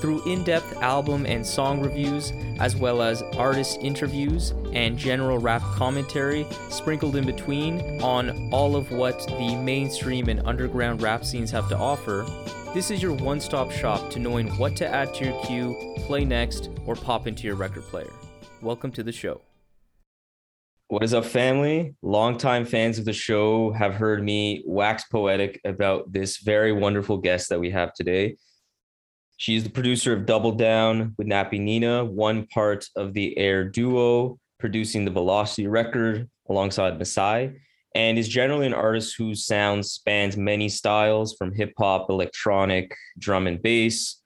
Through in depth album and song reviews, as well as artist interviews and general rap commentary sprinkled in between on all of what the mainstream and underground rap scenes have to offer, this is your one stop shop to knowing what to add to your queue, play next, or pop into your record player. Welcome to the show. What is up, family? Longtime fans of the show have heard me wax poetic about this very wonderful guest that we have today. She's the producer of Double Down with Nappy Nina, one part of the Air duo, producing the Velocity record alongside maassai, and is generally an artist whose sound spans many styles from hip hop, electronic, drum and bass.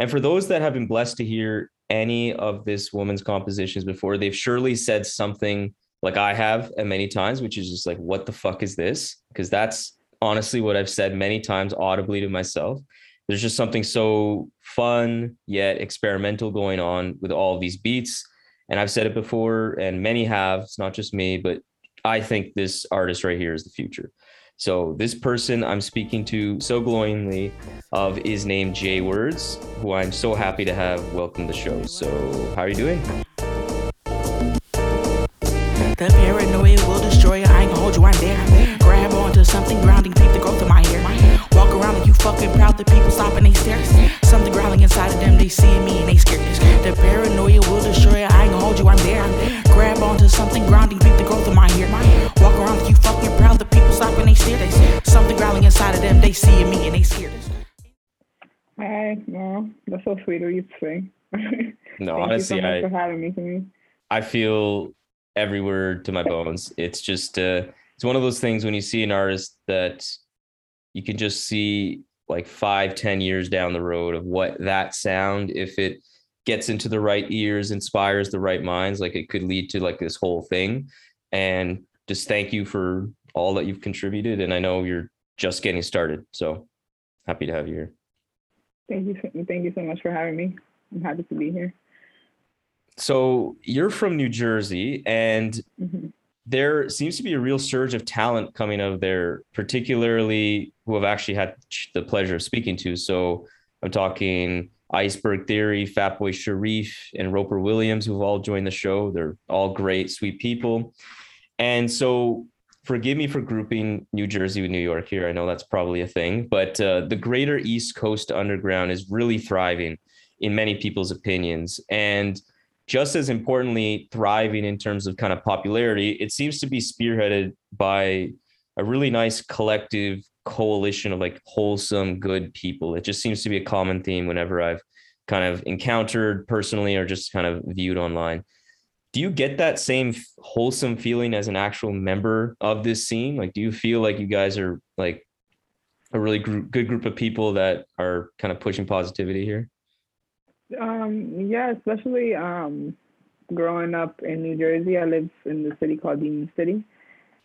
And for those that have been blessed to hear any of this woman's compositions before, they've surely said something like I have and many times, which is just like, what the fuck is this? Because that's honestly what I've said many times audibly to myself there's just something so fun yet experimental going on with all these beats. And I've said it before, and many have. It's not just me, but I think this artist right here is the future. So this person I'm speaking to so glowingly of is named JWords, who I'm so happy to have welcome the show. So how are you doing? The will destroy you. I hold you, I'm there. Grab onto something grounding, the growth of my hair. Fucking proud that people stop and they stare. Something growling inside of them, they see me and they scared. The paranoia will destroy you. I ain't gonna hold you, I'm there. Grab onto something grounding, peep the growth of my hair. Walk around like you fucking proud that people stop and they stare. Something growling inside of them, they see me and they scared. Hi, no, that's so sweet of you to say. No, Thank honestly, you so much I for having me, Camille. I feel every word to my bones. It's just uh it's one of those things when you see an artist that you can just see like five, ten years down the road of what that sound, if it gets into the right ears, inspires the right minds, like it could lead to like this whole thing. And just thank you for all that you've contributed. And I know you're just getting started. So happy to have you here. Thank you, so- thank you so much for having me. I'm happy to be here. So you're from New Jersey and Mhm. There seems to be a real surge of talent coming out of there, particularly who I've actually had the pleasure of speaking to. So I'm talking Iceberg Theory, Fatboy Sharif, and Roper Williams, who've all joined the show. They're all great, sweet people. And so forgive me for grouping New Jersey with New York here. I know that's probably a thing, but uh, the greater East Coast underground is really thriving in many people's opinions. And just as importantly, thriving in terms of kind of popularity, it seems to be spearheaded by a really nice collective coalition of like wholesome, good people. It just seems to be a common theme whenever I've kind of encountered personally or just kind of viewed online. Do you get that same wholesome feeling as an actual member of this scene? Like, do you feel like you guys are like a really gr- good group of people that are kind of pushing positivity here? Um, yeah, especially um, growing up in New Jersey. I live in the city called Union City.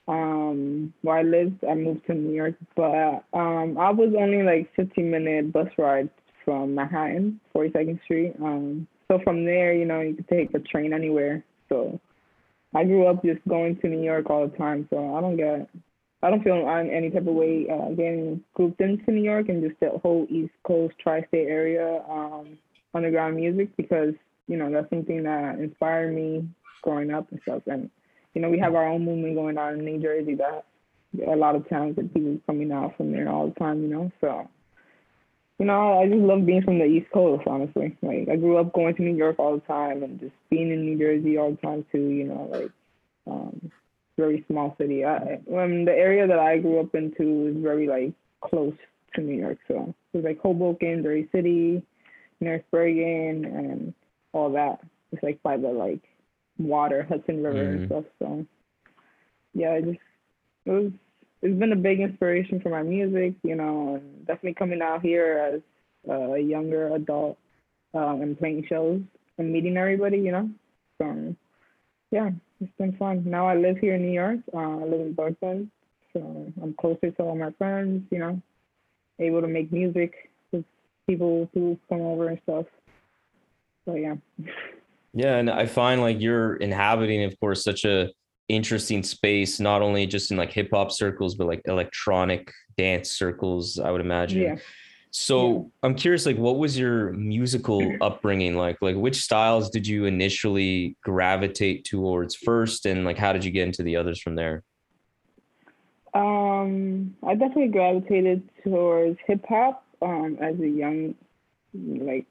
Um, where I lived, I moved to New York, but um, I was only like 15 minute bus ride from Manhattan, 42nd Street. Um, so from there, you know, you could take a train anywhere. So I grew up just going to New York all the time. So I don't get, I don't feel any type of way uh, getting grouped into New York and just the whole East Coast tri-state area um, underground music because you know that's something that inspired me growing up and stuff. And you know we have our own movement going on in New Jersey that a lot of talented people coming out from there all the time. You know, so you know I just love being from the East Coast. Honestly, like I grew up going to New York all the time and just being in New Jersey all the time too. You know, like um, very small city. I, um, the area that I grew up into is very like close to New York, so it was like Hoboken, Jersey City, North Bergen, and all that. It's like by the like water, Hudson River Mhm. and stuff. So yeah, it just it was it's been a big inspiration for my music, you know, and definitely coming out here as a younger adult um, and playing shows and meeting everybody, you know. So yeah, it's been fun. Now I live here in New York. Uh, I live in Brooklyn, so I'm closer to all my friends, you know, able to make music people who come over and stuff. So yeah. Yeah, and I find like you're inhabiting, of course, such a interesting space, not only just in like hip hop circles, but like electronic dance circles, I would imagine. Yeah. So I'm curious, like, what was your musical upbringing like? Like, which styles did you initially gravitate towards first, and like, how did you get into the others from there? Um, I definitely gravitated towards hip hop um, as a young, like,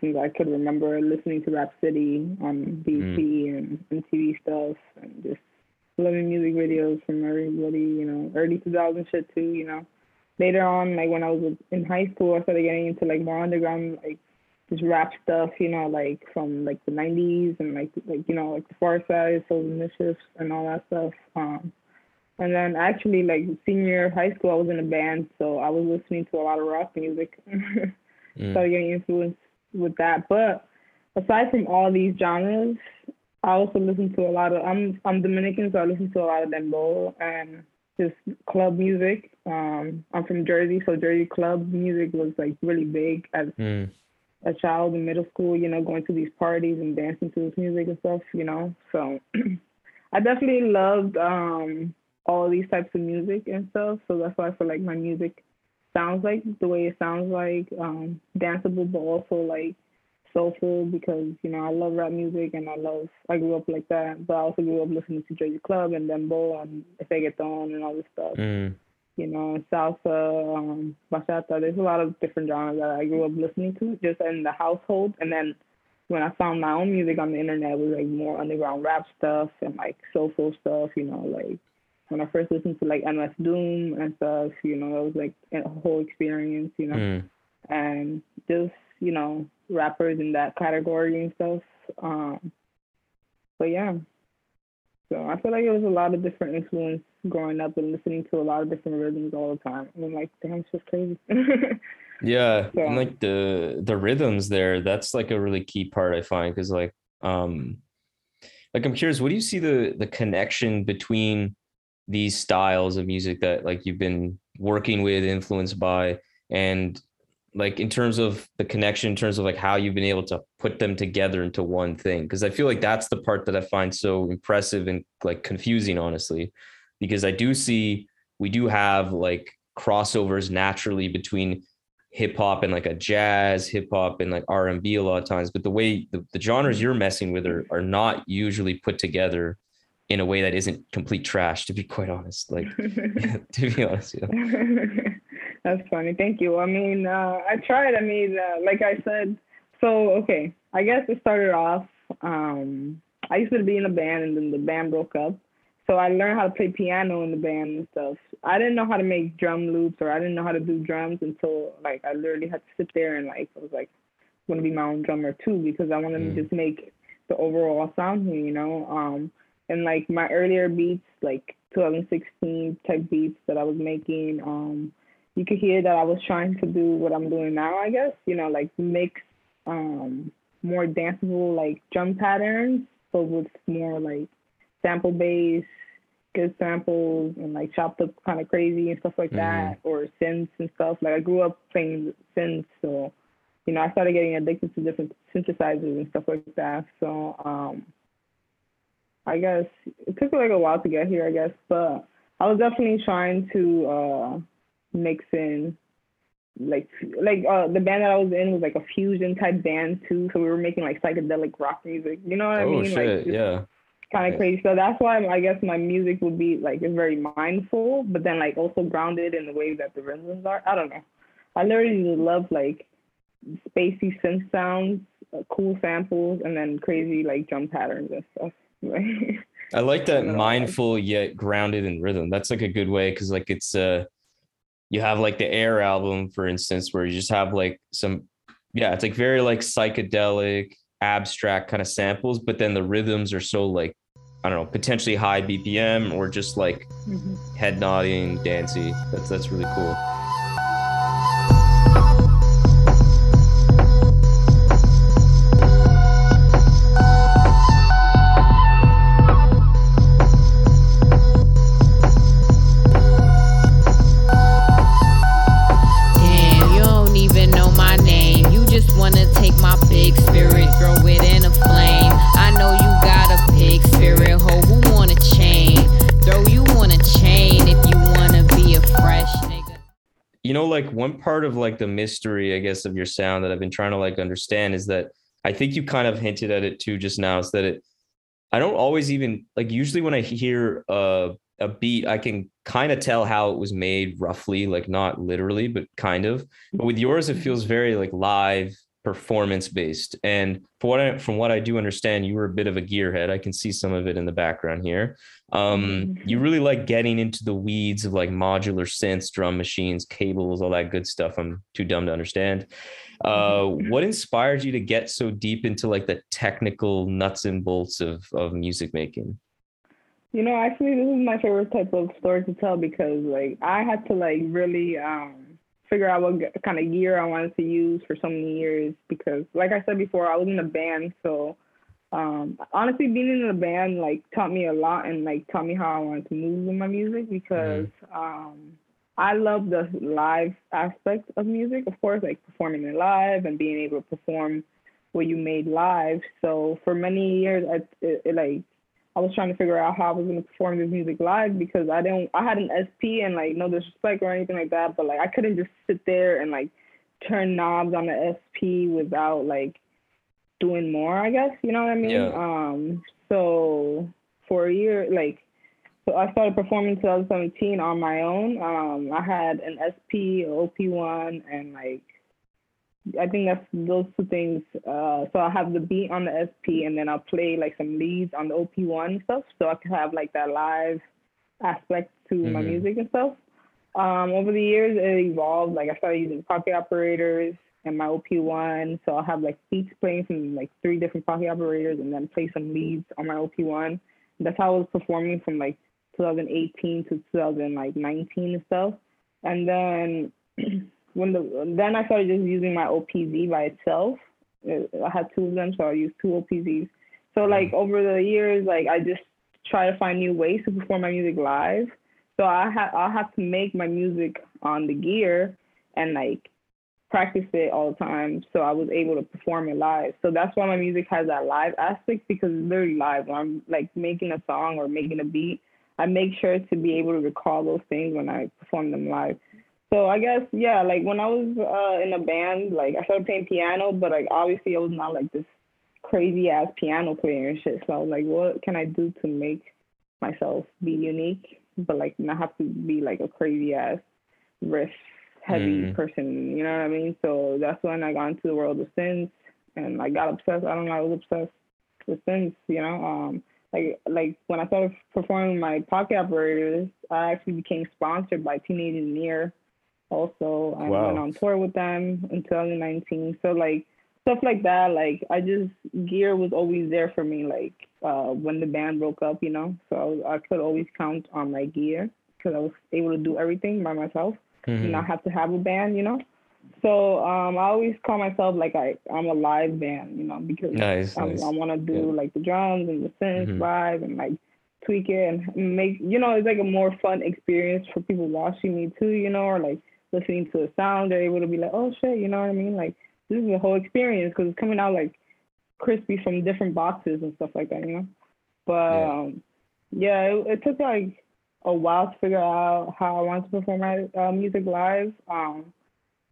since I could remember listening to Rap City on BET and and TV stuff, and just loving music videos from everybody. You know, early 2000 shit too. You know, later on, like when I was in high school, I started getting into like more underground, like just rap stuff. You know, like from like the 90s and like like you know like the Pharcyde, Soul Mischiefs, and all that stuff. Um, and then actually, like senior high school, I was in a band, so I was listening to a lot of rock music. Mm. Started getting influenced with that. But aside from all these genres, I also listen to a lot of. I'm I'm Dominican, so I listen to a lot of dembow and just club music. Um, I'm from Jersey, so Jersey club music was like really big as Mm. a child in middle school, you know, going to these parties and dancing to this music and stuff, you know. So I definitely loved um all these types of music and stuff. So that's why I feel like my music sounds like the way it sounds like, um, danceable but also like soulful because, you know, I love rap music and I love I grew up like that. But I also grew up listening to Jersey Club and Dembow and Reggaeton and all this stuff Mm. you know, salsa, um, bachata. There's a lot of different genres that I grew up listening to just in the household. And then when I found my own music on the internet, it was like more underground rap stuff and like soulful stuff, you know, like when I first listened to like MF Doom and stuff, you know, that was like a whole experience, you know, Mm. and just, you know, rappers in that category and stuff. Um, but yeah. So I feel like it was a lot of different influence growing up and listening to a lot of different rhythms all the time. I mean, like, damn, it's just crazy. Yeah, Yeah. and like the the rhythms there, that's like a really key part I find because like um like I'm curious, what do you see the the connection between these styles of music that like you've been working with, influenced by, and like in terms of the connection, in terms of like how you've been able to put them together into one thing? Because I feel like that's the part that I find so impressive and like confusing, honestly, because I do see we do have like crossovers naturally between hip hop and like a jazz, hip hop and like R and B a lot of times. But the way the, the genres you're messing with are, are not usually put together in a way that isn't complete trash, to be quite honest. Like to be honest, yeah. That's funny. Thank you. I mean, uh, I tried. I mean, uh, like I said, so okay. I guess it started off. Um, I used to be in a band, and then the band broke up. So I learned how to play piano in the band and stuff. I didn't know how to make drum loops, or I didn't know how to do drums until like I literally had to sit there and like I was like, I'm gonna be my own drummer too because I wanted Mm. to just make the overall sound here, you know. Um, and like my earlier beats, like 2016 type beats that I was making, um, you could hear that I was trying to do what I'm doing now, I guess, you know, like mix um, more danceable like drum patterns, but with more like sample bass, good samples, and like chopped up kind of crazy and stuff like that, or synths and stuff. Like I grew up playing synths, so you know I started getting addicted to different synthesizers and stuff like that. So um, I guess it took like a while to get here, I guess, but I was definitely trying to uh, mix in like like uh the band that I was in was like a fusion type band too, so we were making like psychedelic rock music. You know what I Oh mean? shit, like, yeah. kind of crazy. So that's why I guess my music would be like very mindful, but then like also grounded in the way that the rhythms are. I don't know. I literally just love like spacey synth sounds, uh, cool samples, and then crazy like drum patterns and stuff. I like that mindful yet grounded in rhythm. That's like a good way because like it's uh you have like the Air album, for instance, where you just have like some yeah, it's like very like psychedelic, abstract kind of samples, but then the rhythms are so like I don't know, potentially high BPM or just like Mhm. head nodding, dancey. That's that's really cool. One part of like the mystery, I guess, of your sound that I've been trying to like understand is that I think you kind of hinted at it too just now. Is that it? I don't always even like. Usually, when I hear a a beat, I can kind of tell how it was made roughly, like not literally, but kind of. But with yours, it feels mm-hmm. very like live, performance based. And for what I, from what I do understand, you were a bit of a gearhead. I can see some of it in the background here. Um, you really like getting into the weeds of like modular synths, drum machines, cables, all that good stuff. I'm too dumb to understand. Uh, what inspired you to get so deep into like the technical nuts and bolts of of music making? You know, actually, this is my favorite type of story to tell because, like, I had to like really um, figure out what kind of gear I wanted to use for so many years because, like I said before, I was in a band, so um, honestly, being in a band like taught me a lot and like taught me how I wanted to move with my music because um, I love the live aspect of music, of course, like performing it live and being able to perform what you made live. So for many years, I it, it, like I was trying to figure out how I was going to perform this music live because I didn't. I had an SP and like no disrespect or anything like that, but like I couldn't just sit there and like turn knobs on the SP without like doing more. I guess you know what I mean. Yeah. Um. So for a year, like, so I started performing in 2017 on my own. Um. I had an SP, OP1, and like I think that's those two things. Uh, so I have the beat on the SP, and then I'll play like some leads on the OP1 stuff, so I can have like that live aspect to my Mhm. music and stuff. Um, over the years, it evolved. Like I started using pocket operators and my OP1, so I'll have like beats playing from like three different pocket operators, and then play some leads on my OP1. That's how I was performing from like 2018 to 2019 and stuff. And then when the then I started just using my OPZ by itself. Uh, I had two of them, so I used two OPZs. So like over the years, like I just try to find new ways to perform my music live. So I ha- I'll have to make my music on the gear and like practice it all the time so I was able to perform it live. So that's why my music has that live aspect because it's literally live. When I'm like making a song or making a beat, I make sure to be able to recall those things when I perform them live. So I guess yeah, like when I was uh, in a band, like I started playing piano, but like obviously I was not like this crazy ass piano player and shit. So I was like, what can I do to make myself be unique, but like not have to be like a crazy ass riff heavy Mm. person. You know what I mean? So that's when I got into the world of synths and I got obsessed. I don't know, I was obsessed with synths. You know, um, like like when I started performing my pocket operators, I actually became sponsored by Teenage Engineer. Also, I Wow. went on tour with them in 2019. So like stuff like that, like I just gear was always there for me. Like uh, when the band broke up, you know, so I could always count on my gear because I was able to do everything by myself Mhm. and not have to have a band, you know. So um, I always call myself like I I'm a live band, you know, because Nice, I, nice. I want to do Yeah. like the drums and the synths Mhm. live and like tweak it and make you know it's like a more fun experience for people watching me too, you know, or like listening to the sound. They're able to be like, oh shit, you know what I mean? Like this is a whole experience because it's coming out like crispy from different boxes and stuff like that, you know. But Yeah. um, yeah, it, it took like a while to figure out how I want to perform my uh, music live. Um,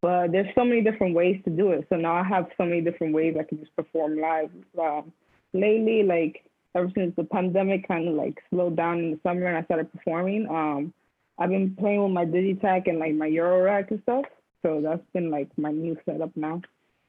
but there's so many different ways to do it. So now I have so many different ways I can just perform live. Um, lately, like ever since the pandemic kind of like slowed down in the summer and I started performing, um, I've been playing with my Digitakt and like my Eurorack and stuff. So that's been like my new setup now.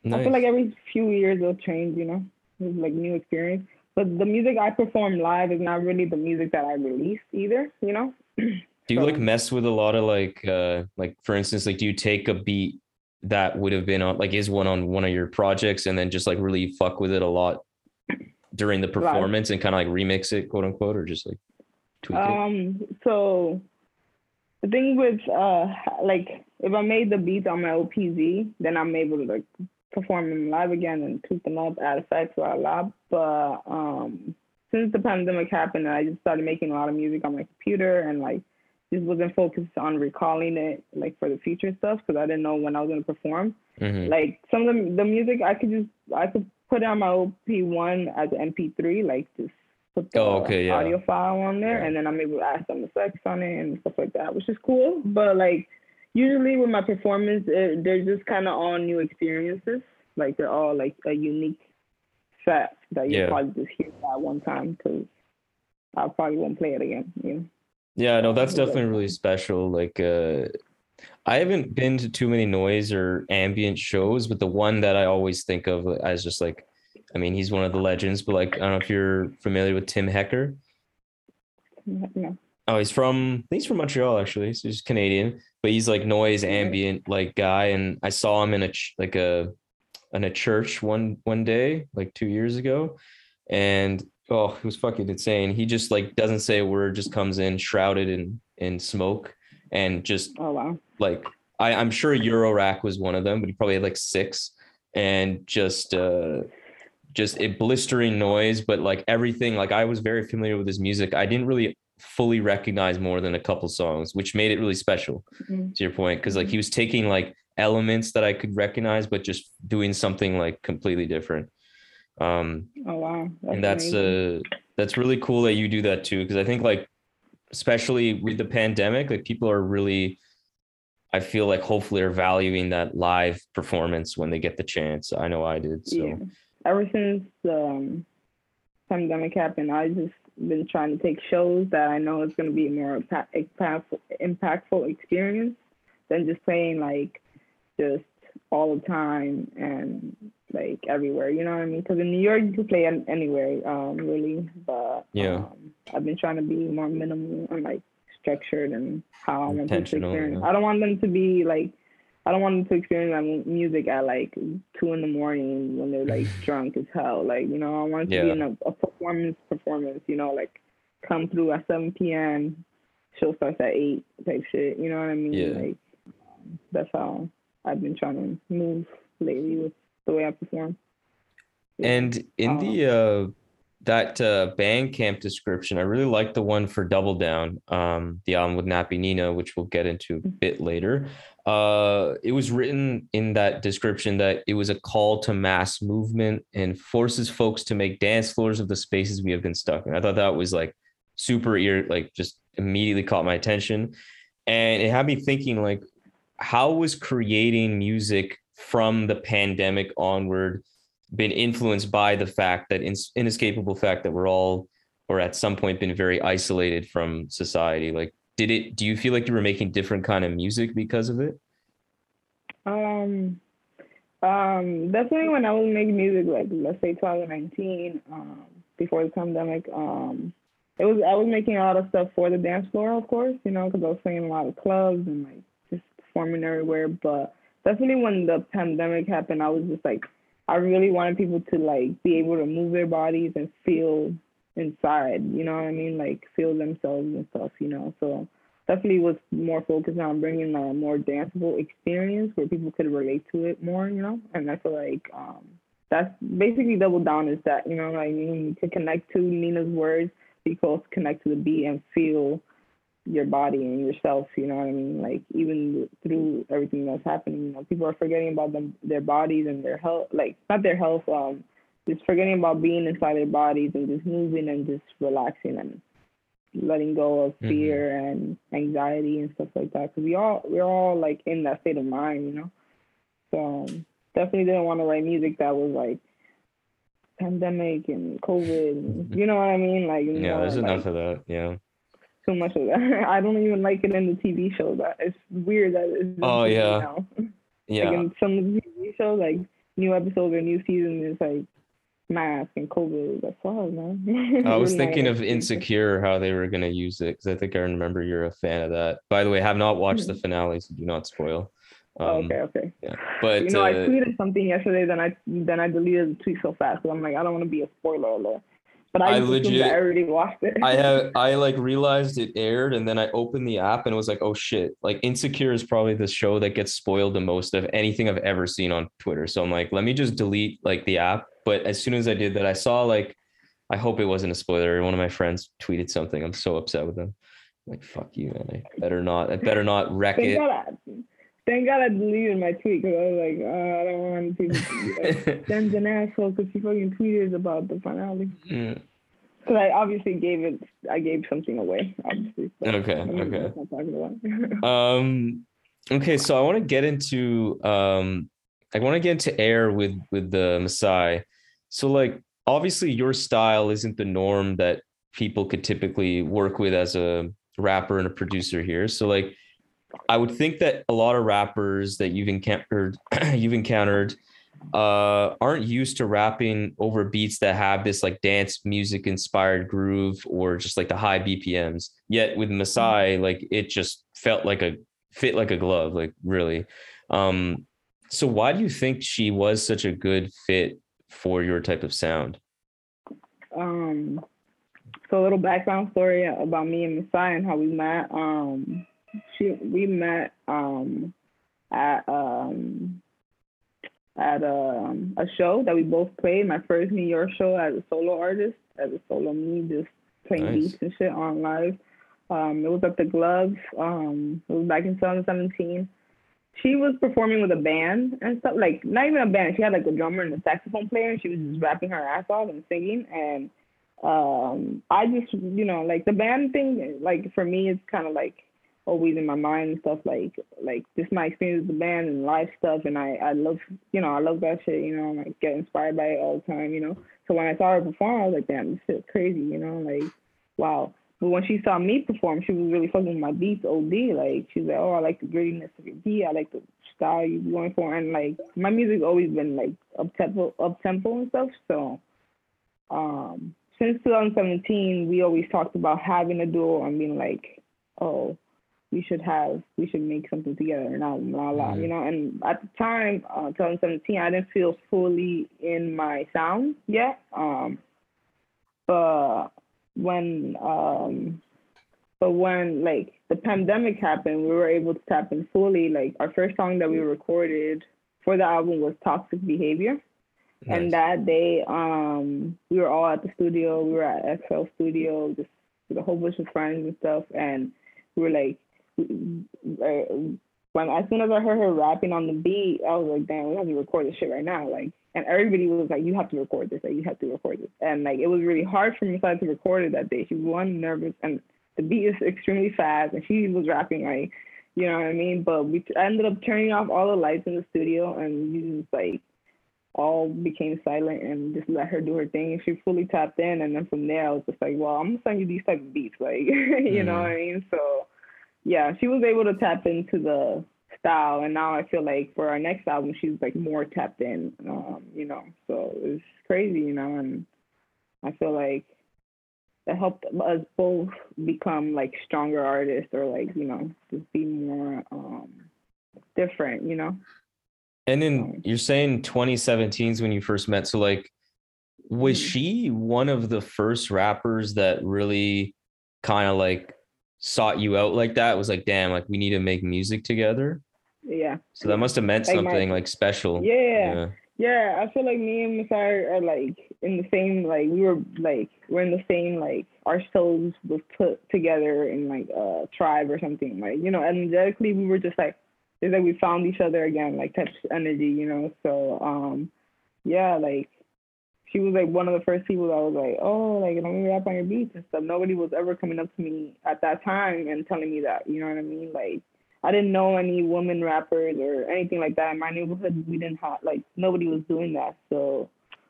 I feel like every few years it'll change, you know, it's like new experience. But the music I perform live is not really the music that I release either, you know. Do you like mess with a lot of like uh like for instance like do you take a beat that would have been on like is one on one of your projects and then just like really fuck with it a lot during the performance and kind of like remix it quote unquote or just like tweak it? Um, so the thing with uh like if I made the beats on my OPZ, then I'm able to like perform them live again and tweak them up, add effects I lab. But um since the pandemic happened I just started making a lot of music on my computer and like just wasn't focused on recalling it like for the future stuff because I didn't know when I was gonna perform. Mhm. Like some of the the music I could just I could put it on my OP1 as an MP3, like just put the Oh, okay, yeah. audio file on there, Yeah. and then I'm able to add some effects on it and stuff like that, which is cool. But like, usually with my performance, it, they're just kind of all new experiences. Like they're all like a unique set that you Yeah. probably just hear that one time because I probably won't play it again. You know? Yeah, no, that's Yeah. definitely really special. Like, uh, I haven't been to too many noise or ambient shows, but the one that I always think of as just like, I mean, he's one of the legends, but like, I don't know if you're familiar with Tim Hecker. No. Oh, he's from, I think he's from Montreal actually. So he's Canadian, but he's like noise ambient like guy. And I saw him in a ch- like a in a church one one day like two years ago, and oh, it was fucking insane. He just like doesn't say a word, just comes in shrouded in in smoke, and just Oh wow. like I, I'm sure Eurorack was one of them, but he probably had like six, and just uh just a blistering noise, but like everything, like I was very familiar with his music. I didn't really fully recognize more than a couple songs, which made it really special Mm. to your point. Cause like he was taking like elements that I could recognize, but just doing something like completely different. Um, Oh wow. and that's amazing. uh that's really cool that you do that too because i think like especially with the pandemic like people are really i feel like hopefully are valuing that live performance when they get the chance i know i did so yeah. Ever since the um, pandemic happened, I just been trying to take shows that I know is going to be a more impactful, impactful experience than just playing like just all the time and like everywhere. You know what I mean? Because in New York you can play anywhere, um, really. But Yeah. um, I've been trying to be more minimal and like structured and how I want people to experience. yeah. I don't want them to be like I don't want them to experience my music at like two in the morning when they're like drunk as hell. Like, you know, I want it to be in a, a performance performance, you know, like come through at seven PM, show starts at eight type shit. You know what I mean? Yeah. Like that's how I've been trying to move lately with the way I perform. And in the uh that uh Bandcamp description i really like the one for double down um the album with nappy nina which we'll get into a bit later uh it was written in that description that it was a call to mass movement and forces folks to make dance floors of the spaces we have been stuck in. I thought that was like super ear like just immediately caught my attention. And it had me thinking like how was creating music from the pandemic onward been influenced by the fact that inescapable fact that we're all or at some point been very isolated from society? Like did it do you feel like you were making different kind of music because of it Um, um, definitely when I was making music, like let's say 2019, um, before the pandemic, um, it was I was making a lot of stuff for the dance floor, of course, you know, because I was playing a lot of clubs and like just performing everywhere. But definitely when the pandemic happened, I was just like, I really wanted people to like be able to move their bodies and feel inside, you know what I mean, like feel themselves and stuff, you know. So definitely was more focused on bringing a more danceable experience where people could relate to it more, you know. And I feel like um, that's basically double down is that you know like you need to connect to Nina's words, be close, connect to the beat, and feel your body and yourself. You know what I mean? Like even through everything that's happening, you know, people are forgetting about them, their bodies and their health, like not their health, um, just forgetting about being inside their bodies and just moving and just relaxing and letting go of Mhm. fear and anxiety and stuff like that. Because we all we're all like in that state of mind, you know. So um, definitely didn't want to write music that was like pandemic and COVID. And, you know what I mean? Like yeah more, there's like, enough of that yeah too much of that. I don't even like it in the TV show. That it's weird that it's Oh, yeah. now. Like yeah in some of the TV shows, like new episodes or new season, it's like mask and COVID. That's man. I was thinking of. Insecure, how they were going to use it, because I think I remember you're a fan of that. By the way, have not watched the finale, so do not spoil. Oh, Um, okay, okay. Yeah, but you know, I uh, tweeted something yesterday, then I then I deleted the tweet so fast because I'm like, I don't want to be a spoiler alert. But I, I legit- I already watched it. I have I like realized it aired, and then I opened the app and it was like, oh shit! Like Insecure is probably the show that gets spoiled the most of anything I've ever seen on Twitter. So I'm like, let me just delete like the app. But as soon as I did that, I saw like, I hope it wasn't a spoiler. One of my friends tweeted something. I'm so upset with them. like fuck you, man. I better not. I better not wreck thank it. God, I, thank God I deleted my tweet because I was like, uh, I don't want people to be like, Jen's an asshole because she fucking tweeted about the finale. Mm, Because I obviously gave it, I gave something away, obviously. Okay, okay. that's not talking about. Um, okay, so I want to get into um I want to get into air with with the maassai. So like obviously your style isn't the norm that people could typically work with as a rapper and a producer here. So like I would think that a lot of rappers that you've encountered you've encountered uh aren't used to rapping over beats that have this like dance music inspired groove or just like the high BPMs. Yet with maassai, like it just felt like a fit like a glove, like really. Um so why do you think she was such a good fit for your type of sound? Um, so a little background story about me and maassai and how we met. Um, she we met um at um at um, a show that we both played. My first New York show as a solo artist, as a solo me, just playing Nice. beats and shit on live. Um, it was at the Gloves. Um, it was back in 2017. She was performing with a band and stuff, like not even a band. She had like a drummer and a saxophone player, and she was just rapping her ass off and singing. And um, I just, you know, like the band thing, like for me, it's kind of like always in my mind and stuff like like just my experience with the band and live stuff and I I love you know I love that shit you know I get inspired by it all the time you know so when I saw her perform I was like damn this shit's crazy you know like wow but when she saw me perform she was really fucking with my beats OD like she's like oh I like the grittiness of your beat I like the style you're going for and like my music's always been like up tempo up tempo and stuff so um since 2017 we always talked about having a duo and being like oh we should have we should make something together and blah blah blah you know and at the time uh 2017 i didn't feel fully in my sound yet um but when um but when like the pandemic happened we were able to tap in fully like our first song that we recorded for the album was toxic behavior and that day, um, we were all at the studio. We were at XL Studio, just with a whole bunch of friends and stuff. And we were like, uh, when as soon as I heard her rapping on the beat, I was like, damn, we have to record this shit right now. Like, and everybody was like, you have to record this. Like, you have to record this. And like, it was really hard for me to record it that day. She was one nervous, and the beat is extremely fast, and she was rapping like, you know what I mean. But we I ended up turning off all the lights in the studio, and we just like all became silent and just let her do her thing and she fully tapped in and then from there I was just like, Well, I'm gonna send you these type of beats, like you know Mhm. what I mean? So yeah, she was able to tap into the style and now I feel like for our next album she's like more tapped in, um, you know. So it's crazy, you know, and I feel like it helped us both become like stronger artists or like, you know, just be more um different, you know. And then you're saying 2017 is when you first met. So like, was Mhm. she one of the first rappers that really kind of like sought you out like that? Was like, damn, like we need to make music together. Yeah. So that must have meant Like my- something like special. Yeah. Yeah, I feel like me and maassai are like in the same like we were like we're in the same like our souls was put together in like a tribe or something like you know energetically we were just like it's like we found each other again like touch energy you know so um yeah like she was like one of the first people that was like oh like let me rap on your beats and stuff nobody was ever coming up to me at that time and telling me that you know what I mean like I didn't know any women rappers or anything like that in my neighborhood. We didn't have like nobody was doing that. So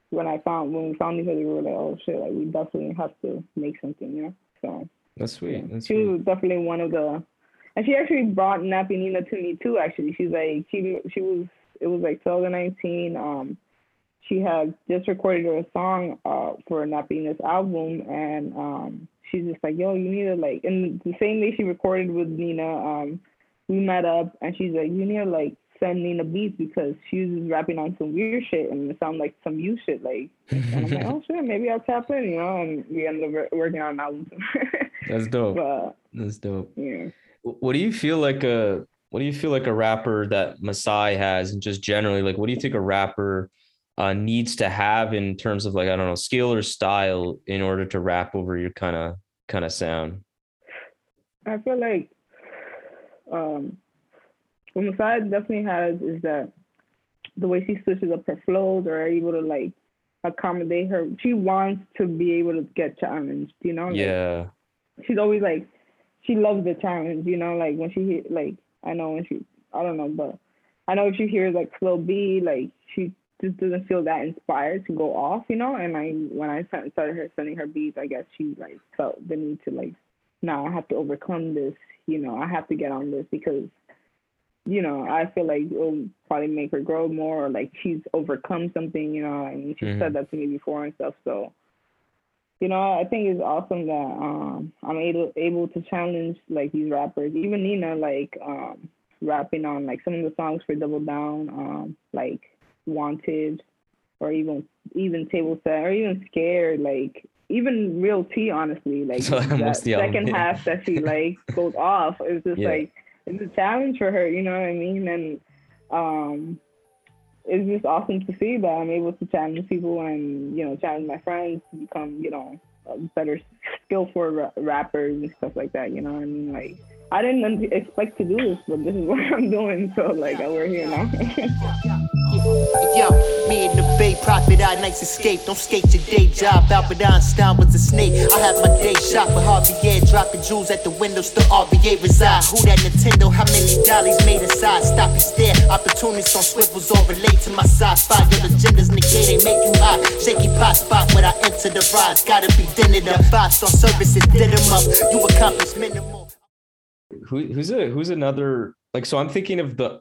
when I found when we found each other, we were like, oh shit, like we definitely have to make something, you know. So That's sweet. That's she sweet. was definitely one of the, and she actually brought Nappy Nina to me too. Actually, she's like she she was it was like 2019. Um, she had just recorded her song uh for Nappy Nina's album, and um, she's just like, yo, you need to like, and the same day she recorded with Nina, um, we met up, and she's like, you need to like send Nina beats because she was rapping on some weird shit and it sounded like some you shit like and I'm like, oh shit, maybe I'll tap in, you know, and we ended up working on an album. That's dope. but That's dope. yeah. What do you feel like a what do you feel like a rapper that maassai has and just generally like what do you think a rapper uh, needs to have in terms of like I don't know skill or style in order to rap over your kind of kind of sound? I feel like um, what maassai definitely has is that the way she switches up her flows or able to like accommodate her. She wants to be able to get challenged, you know. Like, Yeah. She's always like, she loves the challenge, you know. Like when she hit, like I know when she I don't know, but I know if you hear like slow B, like she just doesn't feel that inspired to go off, you know. And I when I started her sending her beats, I guess she like felt the need to like, now I have to overcome this, you know. I have to get on this because, you know, I feel like it'll probably make her grow more. Or, like she's overcome something, you know. And she Mhm. said that to me before and stuff. So, you know, I think it's awesome that um I'm able able to challenge like these rappers, even Nina, like um rapping on like some of the songs for Double Down, um like Wanted, or even even Table Set, or even Scared, like even Real tea honestly, like So that almost the album, second yeah. half that she like goes off, it's just Yeah. like it's a challenge for her, you know what I mean? And um it's just awesome to see that I'm able to challenge people and you know challenge my friends to become you know better skillful ra- rappers and stuff like that. You know what I mean? Like I didn't expect to do this, but this is what I'm doing. So like we're here now. Yo, me and the Bay Prophet, I nights escape. Don't skate your day job. Albert Einstein was a snake. I have my day shop with Harvey Air, dropping jewels at the window. Still RBA reside. Who that Nintendo? How many dollies made inside? Stop and stare. Opportunities on swivels all relate to my sci-fi. Your agendas negate, they make you hot. Shaky pot spot when I enter the rise. Gotta be dinner. The bots on services did them up. You accomplish minimal. Who who's a who's another like so I'm thinking of the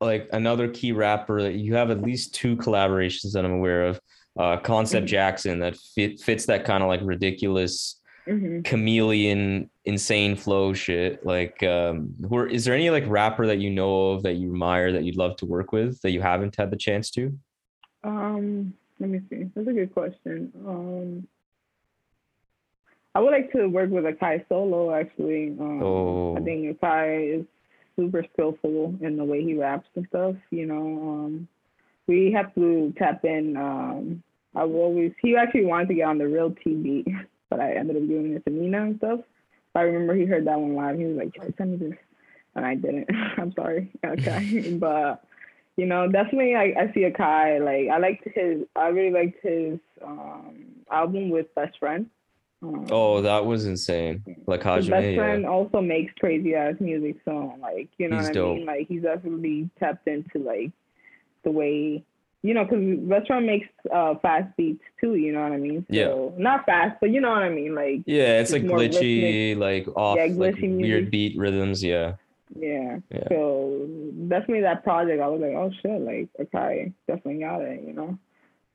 like another key rapper that you have at least two collaborations that I'm aware of. Uh Concept Mhm. Jackson that fit, fits that kind of like ridiculous hmm chameleon insane flow shit. Like um who are, is there any like rapper that you know of that you admire that you'd love to work with that you haven't had the chance to? Um, let me see. That's a good question. Um, I would like to work with Akai Solo actually. Um, Oh. I think Akai is super skillful in the way he raps and stuff. You know, um, we have to tap in. Um, I've always he actually wanted to get on the real TV, but I ended up doing it to Nina and stuff. But I remember he heard that one live. He was like, "Yo, "Send me this," and I didn't. I'm sorry, okay, but you know, definitely I, I see Akai. Like I liked his I really liked his um album with Best Friend. Um, Oh, that was insane. Like Hajime, best yeah. friend also makes crazy ass music, so like you know He's what I dope. mean. Like he's definitely tapped into like the way you know, because best friend makes uh fast beats too. You know what I mean? Yeah. Not fast, but you know what I mean. Like Yeah, it's It's like glitchy, like off, Yeah, like music. weird beat rhythms. Yeah. yeah. Yeah. So definitely that project, I was like, oh shit, like okay, definitely got it. You know.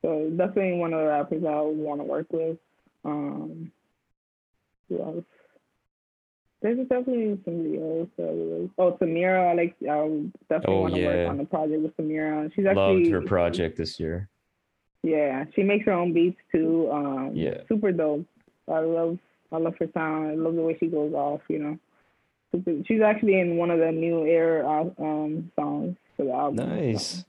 So definitely one of the rappers I would want to work with. Um, who else? There's definitely somebody else. That I would like. Oh, Samira. I like. I would definitely Oh, want to yeah. work on the project with Samira. She's actually Loved her project this year. Yeah, she makes her own beats too. Um, Yeah. super dope. I love. I love her sound. I love the way she goes off. You know. Super, she's actually in one of the new air uh, um songs for the album. Nice.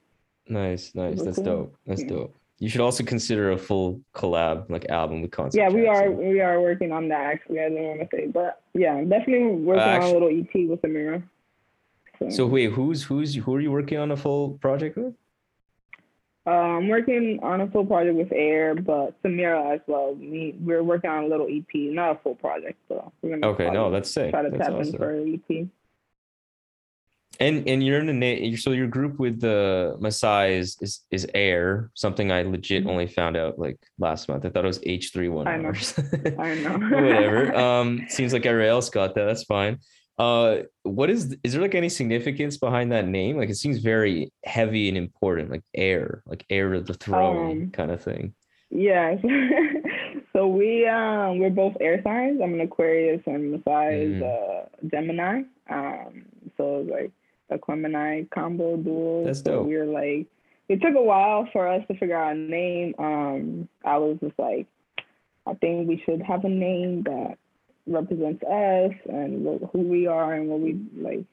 Nice, nice. Super That's cool. dope. That's Yeah. dope. You should also consider a full collab, like album with Concept. Yeah, we are we are working on that actually. I didn't want to say, but yeah, definitely working on a little EP with Amira. So wait, who's who's who are you working on a full project with? uh, I'm working on a full project with Air, but Samira as well. We we're working on a little EP, not a full project, so we're gonna Okay, no, that's sick. try to That's tap in for an EP. And and you're in a na- so your group with the maassai is is, Air, something I legit Mhm. only found out like last month. I thought it was H three one I know. I know. Whatever. Um, seems like everybody else got that. That's fine. Uh, what is is there like any significance behind that name? Like it seems very heavy and important, like air, like air of the throne Um, kind of thing. Yes. so we um we're both air signs. I'm an Aquarius and maassai is Mm. uh Gemini. Um so like a Gemini combo duo. That's so dope. we were like it took a while for us to figure out a name. Um I was just like I think we should have a name that represents us and what, who we are and what we like,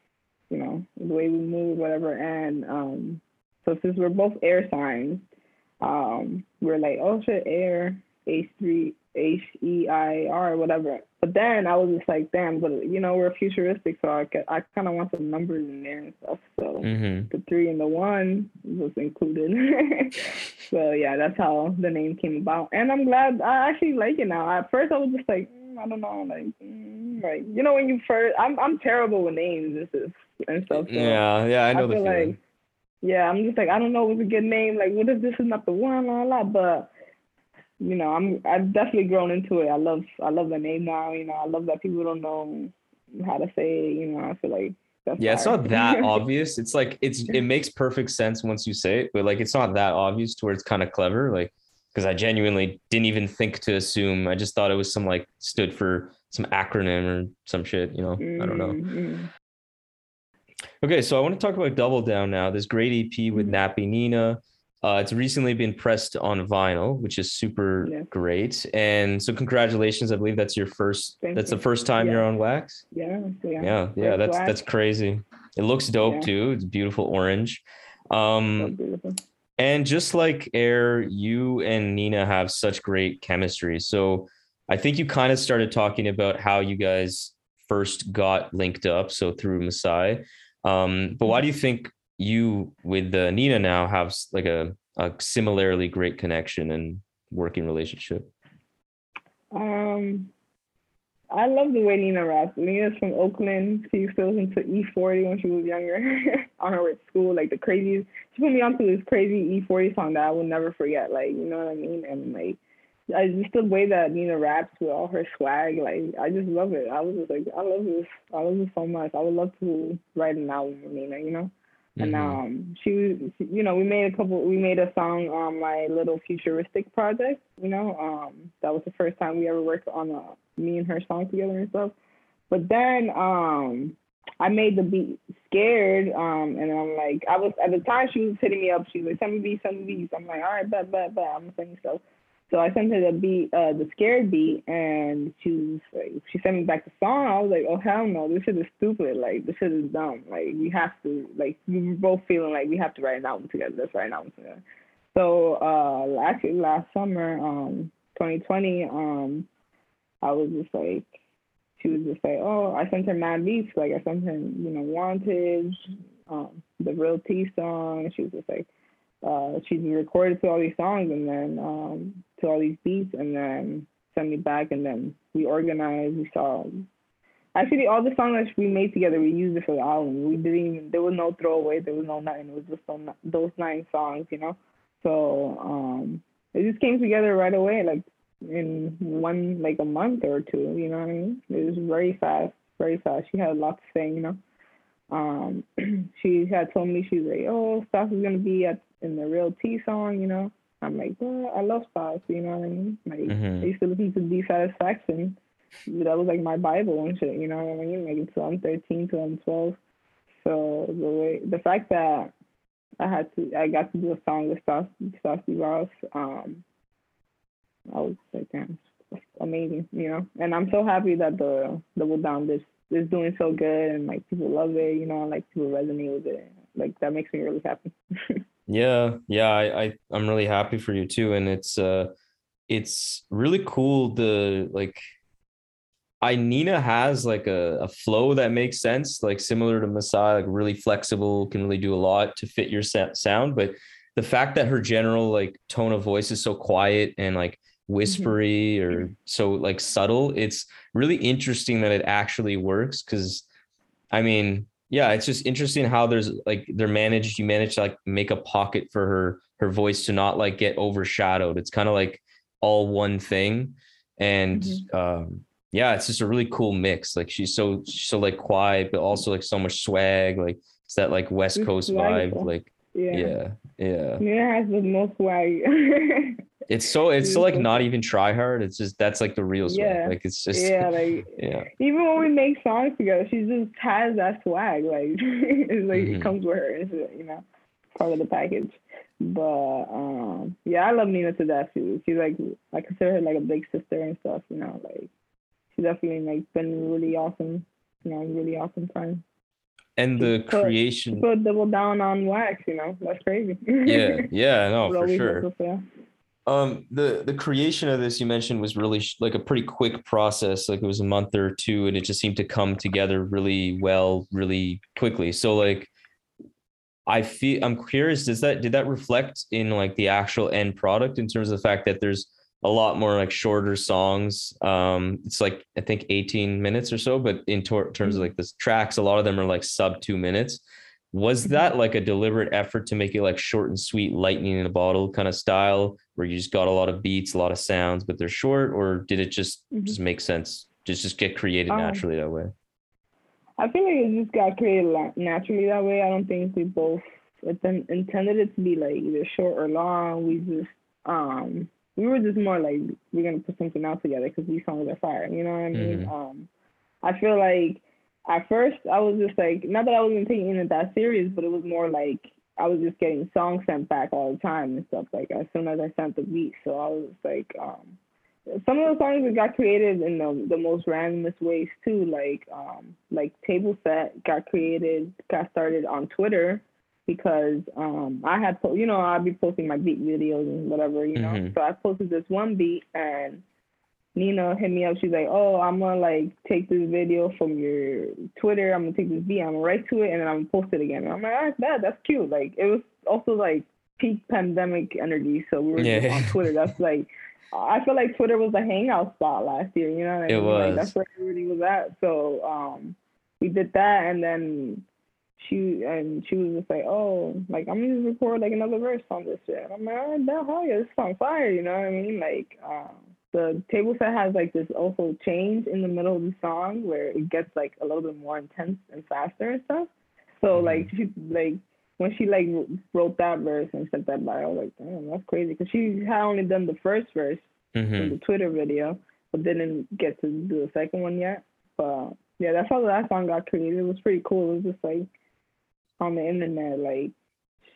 you know, the way we move, whatever. And um, so since we're both air signs, um, we're like, oh shit, air, H three, H E I R, whatever. But then I was just like, damn, but you know, we're futuristic, so I, I kind of want some numbers in there and stuff. So Mm-hmm. the three and the one was included. so yeah, that's how the name came about. And I'm glad I actually like it now. At first I was just like, mm, I don't know, like mm, like you know when you first I'm I'm terrible with names and stuff and stuff. So Yeah, yeah, I know the feel feeling. like yeah, I'm just like I don't know what's a good name. Like what if this is not the one, la la. But you know, I'm I've definitely grown into it. I love I love the name now. You know, I love that people don't know how to say it. You know, I feel like that's yeah, it's not that obvious. It's like it's it makes perfect sense once you say it, but like it's not that obvious to where it's kind of clever. Like because I genuinely didn't even think to assume. I just thought it was some like stood for some acronym or some shit. You know, I don't know. Mm, mm. Okay, so I want to talk about Double Down now. This great EP with Mhm. Nappy Nina. Uh, it's recently been pressed on vinyl, which is super Yeah. great. And so, congratulations! I believe that's your first. Thank that's you. the first time you're on wax. Yeah, yeah. Yeah, yeah, that's wax. that's crazy. It looks dope Yeah. too. It's beautiful orange. So Um, beautiful. and just like H31R, you and Nina have such great chemistry. So I think you kind of started talking about how you guys first got linked up. So through maassai. Um, but why do you think you with uh, Nina now have like a, a similarly great connection and working relationship? Um, I love the way Nina raps. Nina's from Oakland. She used to listen to E40 when she was younger on her way to school, like the craziest. She put me onto this crazy E40 song that I will never forget. Like, you know what I mean? And like, I just the way that Nina raps with all her swag. Like, I just love it. I was just like, I love this. I love this so much. I would love to write an album with Nina. You know? And Mhm. um, she was, you know, we made a couple, we made a song on my little futuristic project. You know, um, that was the first time we ever worked on a me and her song together and stuff. But then um, I made the beat scared, um, and I'm like, I was at the time she was hitting me up. She was like, send me beats, send me beats. I'm like, all right, bet, bet, bet. I'm gonna send you stuff. So I sent her the beat, uh, the scared beat, and she was like, she sent me back the song. I was like, oh hell no, this shit is stupid. Like this shit is dumb. Like we have to, like we were both feeling like we have to write an album together. Let's write an album together. So uh, actually last summer, um, 2020, um, I was just like, she was just like, oh, I sent her mad beats. Like I sent her, you know, Wanted, um, the Real T song. She was just like, uh, she recorded to all these songs and then um, to all these beats and then send me back and then we organized. We saw actually all the songs that we made together. We used it for the album. We didn't even there was no throwaway. There was no nothing. It was just those, those nine songs, you know. So um, it just came together right away, like in one like a month or two. You know what I mean? It was very fast, very fast. She had a lot to say, you know. Um, she had told me she's like, oh, Stas is gonna be at in the real T song, you know. I'm like, well, I love Stas, you know what I mean? Like Mhm. I used to listen to THEESatisfaction. That was like my Bible and shit, you know what I mean? Like in 2013, 2012. So the way the fact that I had to I got to do a song with Stas Stassi Ross, um, I was like, damn, amazing, you know. And I'm so happy that the Double Down is is doing so good and like people love it, you know, and like people resonate with it. Like that makes me really happy. Yeah, yeah, I, I I'm really happy for you too, and it's uh, it's really cool. The like, I Nina has like a, a flow that makes sense, like similar to maassai, like really flexible, can really do a lot to fit your sound. But the fact that her general like tone of voice is so quiet and like whispery or so like subtle, it's really interesting that it actually works. Because, I mean, yeah, it's just interesting how there's like they're managed. You manage to like make a pocket for her her voice to not like get overshadowed. It's kind of like all one thing, and Mhm. um, yeah, it's just a really cool mix. Like she's so she's so like quiet, but also like so much swag. Like it's that like West Coast vibe. Like yeah. yeah, yeah. Nina has the most swag. It's so it's so like not even try hard. It's just that's like the real swag. Yeah. Like it's just yeah, like yeah. even when we make songs together, she just has that swag. Like it's like Mhm. it comes with her. It's you know part of the package. But um, yeah, I love Nina to death too. She's like I consider her like a big sister and stuff. You know, like she's definitely like been really awesome. You know, really awesome friend. And the She put- creation. put double down on wax. You know, that's crazy. Yeah, yeah, no, Would for sure. look for- Um, the the creation of this you mentioned was really sh- like a pretty quick process. Like it was a month or two, and it just seemed to come together really well, really quickly. So like, I feel I'm curious. Does that did that reflect in like the actual end product in terms of the fact that there's a lot more like shorter songs. Um, it's like I think 18 minutes or so, but in tor- terms of like the tracks, a lot of them are like sub two minutes. Was that like a deliberate effort to make it like short and sweet, lightning in a bottle kind of style, where you just got a lot of beats, a lot of sounds, but they're short, or did it just Mhm. just make sense? Just just get created Um, naturally that way. I feel like it just got created naturally that way. I don't think we both intended it to be like either short or long. We just um we were just more like we're gonna put something out together because these songs are fire. You know what I mean? Mhm. Um, I feel like at first I was just like not that I wasn't taking it that serious, but it was more like I was just getting songs sent back all the time and stuff. Like as soon as I sent the beat, so I was like, um, some of the songs that got created in the the most randomest ways too. Like um, like Table Set got created, got started on Twitter because um I had po- you know I'd be posting my beat videos and whatever you know. Mhm. So I posted this one beat and Nina hit me up. She's like, "Oh, I'm gonna like take this video from your Twitter. I'm gonna take this beat. I'm gonna write to it, and then I'm gonna post it again." And I'm like, "Ah, that that's cute." Like it was also like peak pandemic energy, so we were just Yeah. on Twitter. That's like, I feel like Twitter was the hangout spot last year. You know what I It mean? Like, was. that's where everybody was at. So um, we did that, and then she and she was just like, "Oh, like I'm gonna record like another verse on this shit." And I'm like, "Oh, that hell yeah, this song fire." You know what I mean? Like, um, the table set has like this also change in the middle of the song where it gets like a little bit more intense and faster and stuff. So Mhm. like she like when she like wrote that verse and sent that by, I was like, damn, that's crazy because she had only done the first verse in hmm the Twitter video, but didn't get to do the second one yet. But yeah, that's how that song got created. It was pretty cool. It was just like on the internet, like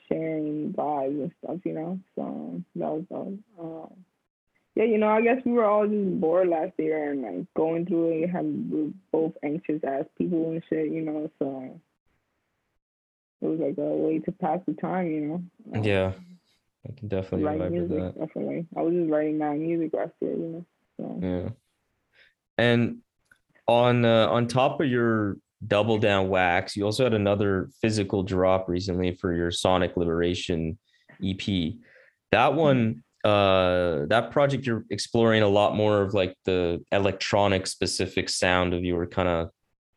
sharing vibes and stuff, you know. So that was dope. Um, yeah, you know, I guess we were all just bored last year and like going through it. Had we were both anxious as people and shit, you know. So it was like a way to pass the time, you know. Um, Yeah, I can definitely vibe music, that. definitely. I was just writing my music last year, you know. So. Yeah. And on uh, on top of your double down wax, you also had another physical drop recently for your Sonic Liberation EP. That one, uh, that project you're exploring a lot more of like the electronic specific sound of your kind of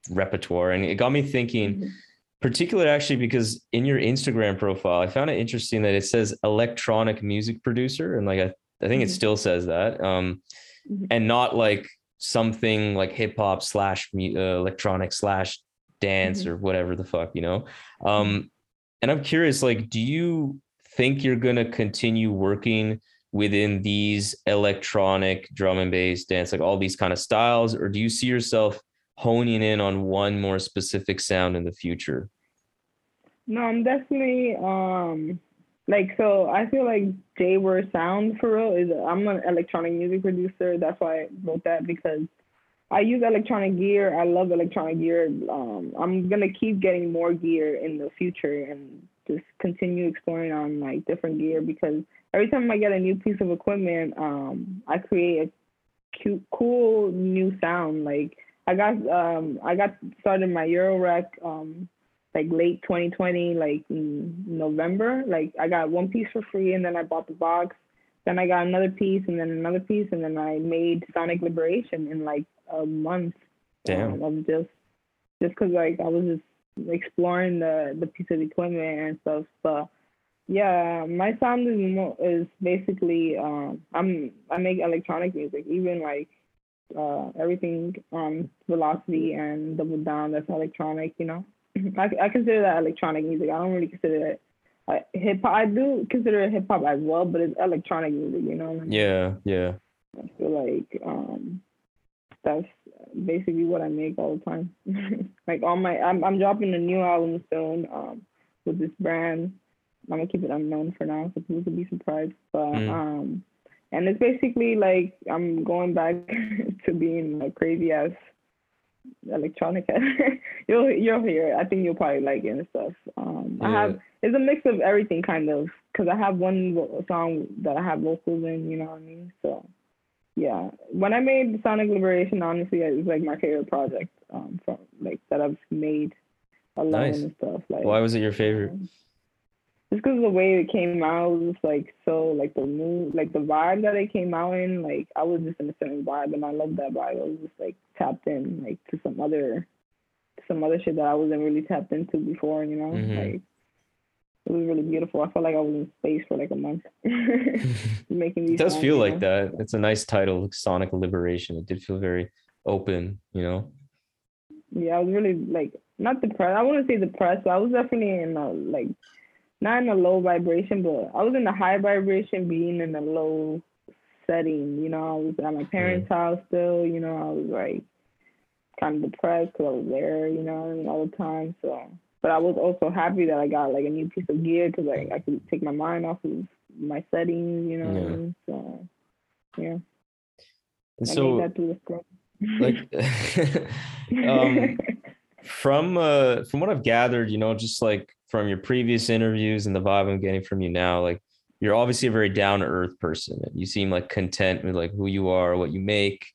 repertoire, and it got me thinking. Mhm. Particularly, actually, because in your Instagram profile, I found it interesting that it says electronic music producer, and like I, I think it Mhm. still says that. Um, Mhm. and not like something like hip hop slash uh, electronic slash dance Mhm. or whatever the fuck, you know? Um, and I'm curious, like, do you think you're gonna continue working within these electronic drum and bass dance, like all these kind of styles, or do you see yourself honing in on one more specific sound in the future? No, I'm definitely um like so I feel like J Word Sound for real is I'm an electronic music producer. That's why I wrote that because I use electronic gear. I love electronic gear. Um I'm gonna keep getting more gear in the future and just continue exploring on like different gear because every time I get a new piece of equipment, um I create a cute cool new sound. Like I got um I got started my Eurorack um like late 2020, like in November. Like I got one piece for free, and then I bought the box. Then I got another piece, and then another piece, and then I made Sonic Liberation in like a month. Damn. Um, of just just cause like I was just exploring the the piece of equipment and stuff. But yeah, my sound is mo- is basically um I'm I make electronic music, even like uh everything um velocity and double down that's electronic you know I, I consider that electronic music i don't really consider it uh, hip hop i do consider it hip hop as well but it's electronic music you know what I mean? Yeah, yeah. i feel like um that's basically what i make all the time like all my i'm, I'm dropping a new album soon um with this brand i'm gonna keep it unknown for now so people can be surprised but Mm. um and it's basically like I'm going back to being a crazy ass electronic. you'll you'll hear it. I think you'll probably like it and stuff. Um, I have it's a mix of everything kind of because I have one song that I have vocals in. You know what I mean? So yeah, when I made Sonic Liberation, honestly, it was like my favorite project um, from like that I've made alone Nice. and stuff. Like Why was it your favorite? um, just because the way it came out was just like so like the mood like the vibe that it came out in like I was just in a certain vibe and I loved that vibe. I was just like tapped in like to some other some other shit that I wasn't really tapped into before, you know? Mhm. Like it was really beautiful. I felt like I was in space for like a month. Making these It does songs, feel like know? that. It's a nice title, Sonic Liberation. It did feel very open, you know. Yeah, I was really like not depressed. I wouldn't say depressed, but I was definitely in a like not in a low vibration, but I was in a high vibration, being in a low setting. You know, I was at my parents' house still. You know, I was like kind of depressed because I was there. You know, all the time. So, but I was also happy that I got like a new piece of gear because like I could take my mind off of my settings. You know, I Yeah. mean? so yeah, And so made that through the screen. like um from uh from what I've gathered, you know, just like from your previous interviews and the vibe I'm getting from you now, like you're obviously a very down to earth person. You seem like content with like who you are, what you make,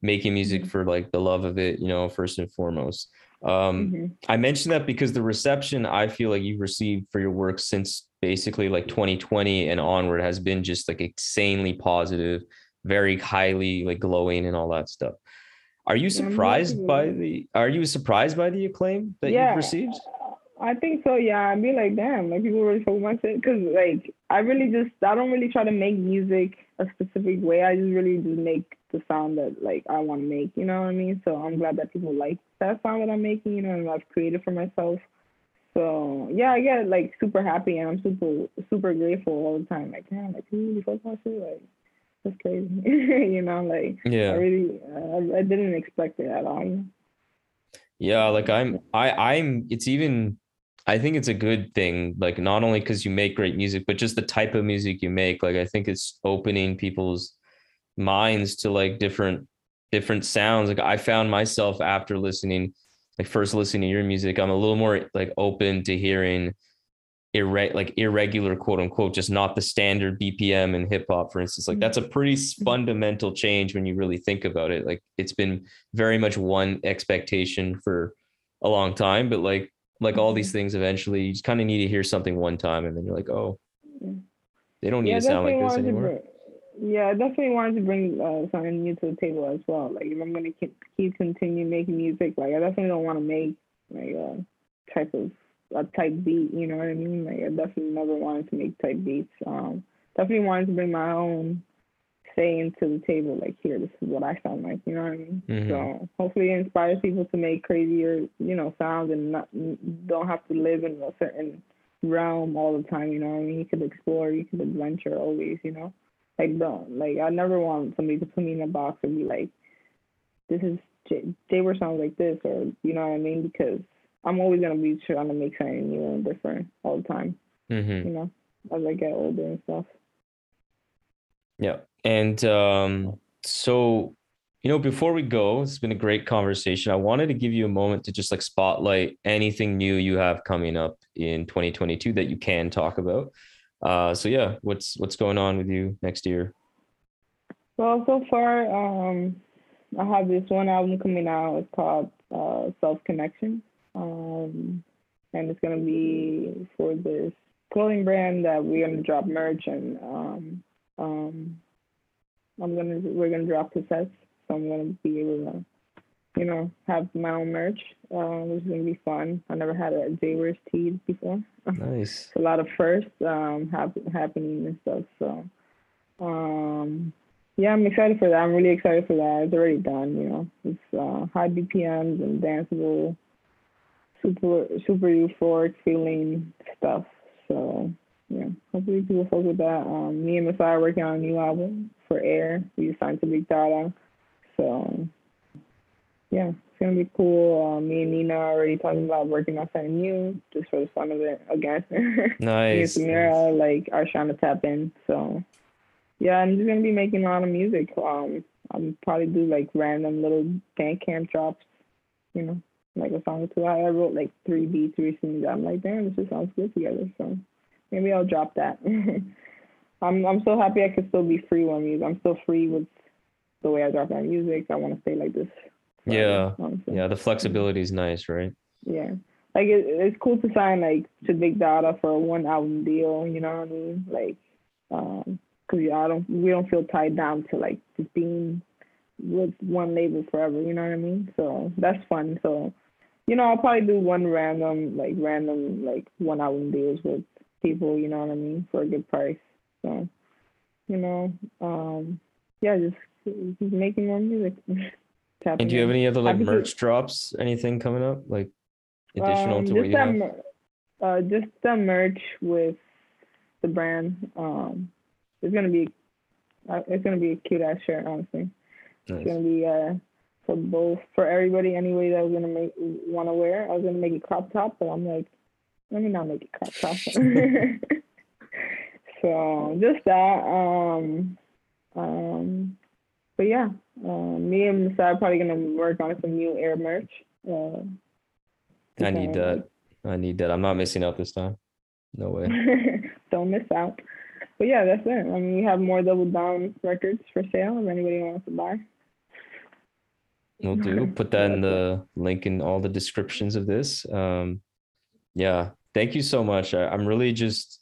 making music for like the love of it, you know, first and foremost. Um Mhm. I mentioned that because the reception I feel like you've received for your work since basically like 2020 and onward has been just like insanely positive, very highly like glowing and all that stuff. Are you surprised by the are you surprised by the acclaim that Yeah. you've received? I think so. Yeah, I'd be like, damn, like people really fuck my shit. Cause like I really just I don't really try to make music a specific way. I just really just make the sound that like I want to make. You know what I mean? So I'm glad that people like that sound that I'm making. You know, and I've created for myself. So yeah, I get like super happy and I'm super super grateful all the time. Like damn, like people really fuck my shit. Like that's crazy. you know, like yeah. I really I, I didn't expect it at all. Yeah, like I'm I I'm it's even I think it's a good thing like not only cuz you make great music but just the type of music you make like I think it's opening people's minds to like different different sounds like I found myself after listening like first listening to your music I'm a little more like open to hearing irre- like irregular quote unquote just not the standard bpm and hip hop for instance like that's a mm-hmm. pretty mm-hmm. fundamental change when you really think about it like it's been very much one expectation for a long time but like like all these things eventually you just kind of need to hear something one time and then you're like oh they don't need yeah, to sound like this anymore bring- yeah, I definitely wanted to bring uh, something new to the table as well. Like if I'm gonna keep, keep continue making music, like I definitely don't want to make like a type of a type beat. You know what I mean? Like I definitely never wanted to make type beats. Um, definitely wanted to bring my own say into the table. Like here, this is what I sound like. You know what I mean? Mhm. So hopefully it inspires people to make crazier, you know, sounds and not don't have to live in a certain realm all the time. You know what I mean? You could explore, you could adventure always. You know, like don't like I never want somebody to put me in a box and be like, this is J- JWords sounds like this, or you know what I mean? Because I'm always gonna be trying to make something new and different all the time. Mhm. You know, as I get older and stuff. Yeah. And um, so, you know, before we go, it's been a great conversation. I wanted to give you a moment to just like spotlight anything new you have coming up in 2022 that you can talk about. Uh, so yeah, what's what's going on with you next year? Well, so far, um, I have this one album coming out. It's called uh, Self Connection, um, and it's gonna be for this clothing brand that we're gonna drop merch and um, um, I'm gonna we're gonna drop cassettes, so I'm gonna be able to, you know, have my own merch, uh, which is gonna be fun. I never had a JWords tee before. Nice. It's a lot of firsts um, hap- happening and stuff. So, um, yeah, I'm excited for that. I'm really excited for that. It's already done. You know, it's uh, high BPMs and danceable, super super euphoric feeling stuff. So, yeah, hopefully people fuck with that. Um, me and maassai are working on a new album for H31R. We signed to Big Dada. So, yeah, it's gonna be cool. Um, me and Nina are already talking about working on something new, just for the fun of it again. me and Nice. Samira like are trying to tap in. So yeah, I'm just gonna be making a lot of music. Um, I'm probably do like random little Bandcamp drops, you know, like a song or two. I wrote like three beats recently. I'm like, damn, this just sounds good together. So maybe I'll drop that. I'm I'm so happy I could still be free with music. I'm still free with the way I drop my music. I want to stay like this. Yeah. honestly. Yeah, the flexibility is nice, right? Yeah. like it, it's cool to sign like to Big Dada for a one album deal. You know what I mean? Like, um, cause yeah, I don't we don't feel tied down to like just being with one label forever. You know what I mean? So that's fun. So, you know, I'll probably do one random like random like one album deals with people. You know what I mean? For a good price. So, you know, um, yeah, just keep making more music. And do you have any other like merch drops? Anything coming up? Like additional Um, to what you have? mer- Uh, just the merch with the brand. Um, it's gonna be, uh, it's gonna be a cute ass shirt. Honestly, it's gonna be uh for both for everybody. Anyway, that was gonna make want to wear. I was gonna make it crop top, but I'm like, let me not make it crop top. so just that. Um, um, but yeah, um, me and maassai are probably gonna work on some new H31R merch. Uh, I need that. I need that. I'm not missing out this time. No way. Don't miss out. But yeah, that's it. I mean, we have more Double Down records for sale if anybody wants to buy. We'll do. Put that in the link in all the descriptions of this. Um, yeah. Thank you so much. I, I'm really just.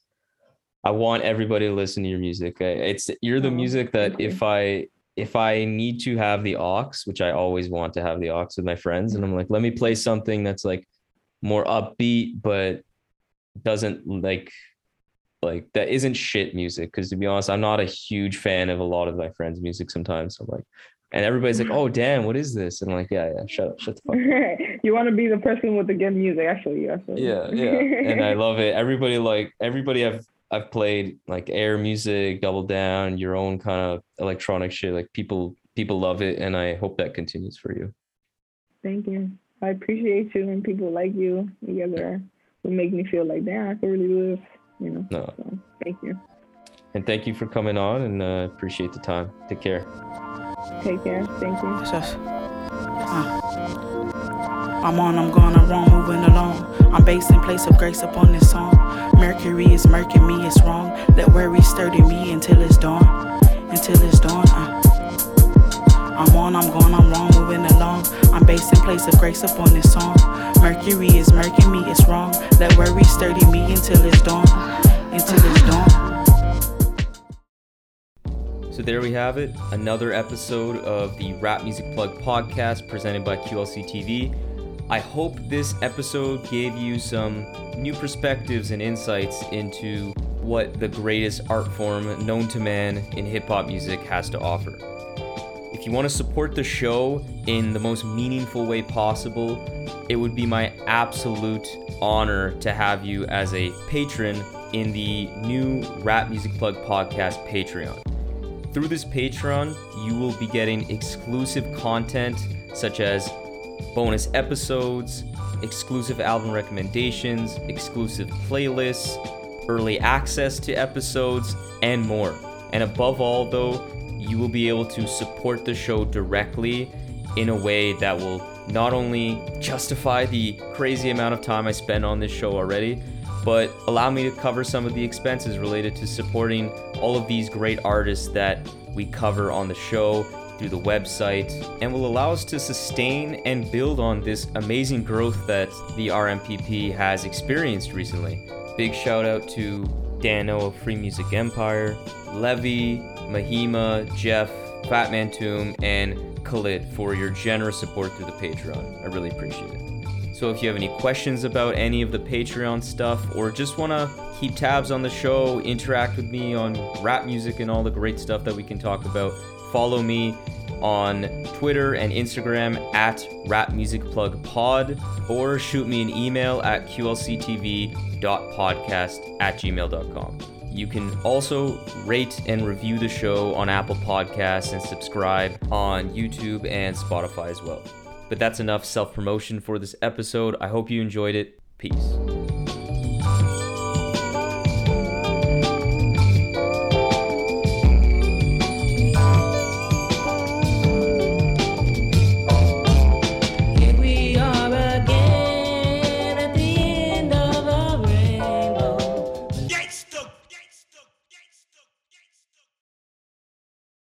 I want everybody to listen to your music. It's you're the Oh, music that if I if I need to have the aux, which I always want to have the aux with my friends, and I'm like, let me play something that's like more upbeat, but doesn't like like that isn't shit music. Because to be honest, I'm not a huge fan of a lot of my friends' music sometimes. So I'm like, and everybody's like, oh damn, what is this? And I'm like, yeah, yeah, shut up, shut the fuck up. you want to be the person with the good music, actually. What- yeah yeah and i love it everybody like everybody i've i've played like H31R music double down your own kind of electronic shit like people people love it and i hope that continues for you Thank you. I appreciate you and people like you. You guys are what make me feel like, damn, I can really do this. You know. no So thank you. and thank you for coming on and uh, appreciate the time take care Take care. Thank you. It's. Uh. I'm on, I'm gone, I'm wrong, moving along. I'm based in place of grace upon this song. Mercury is murking me, it's wrong. Let worry sturdy me until it's dawn. Until it's dawn. Uh. I'm on, I'm gone, I'm wrong, moving along. I'm based in place of grace upon this song. Mercury is murking me, it's wrong. Let worry sturdy me until it's dawn. Until it's dawn. So there we have it, another episode of the Rap Music Plug podcast presented by QLC TV. I hope this episode gave you some new perspectives and insights into what the greatest art form known to man in hip hop music has to offer. If you want to support the show in the most meaningful way possible, it would be my absolute honor to have you as a patron in the new Rap Music Plug podcast Patreon. Through this Patreon, you will be getting exclusive content such as bonus episodes, exclusive album recommendations, exclusive playlists, early access to episodes, and more. And above all, though, you will be able to support the show directly in a way that will not only justify the crazy amount of time I spend on this show already, but allow me to cover some of the expenses related to supporting all of these great artists that we cover on the show through the website and will allow us to sustain and build on this amazing growth that the RMPP has experienced recently. Big shout out to Dano of Free Music Empire, Levy, Mahima, Jeff, Fatman Tomb, and Khalid for your generous support through the Patreon. I really appreciate it. So if you have any questions about any of the Patreon stuff or just want to keep tabs on the show, interact with me on rap music and all the great stuff that we can talk about, follow me on Twitter and Instagram at Rap Music Plug Pod, or shoot me an email at qlctv.podcast at gmail.com. You can also rate and review the show on Apple Podcasts and subscribe on YouTube and Spotify as well. But that's enough self promotion for this episode. I hope you enjoyed it. Peace.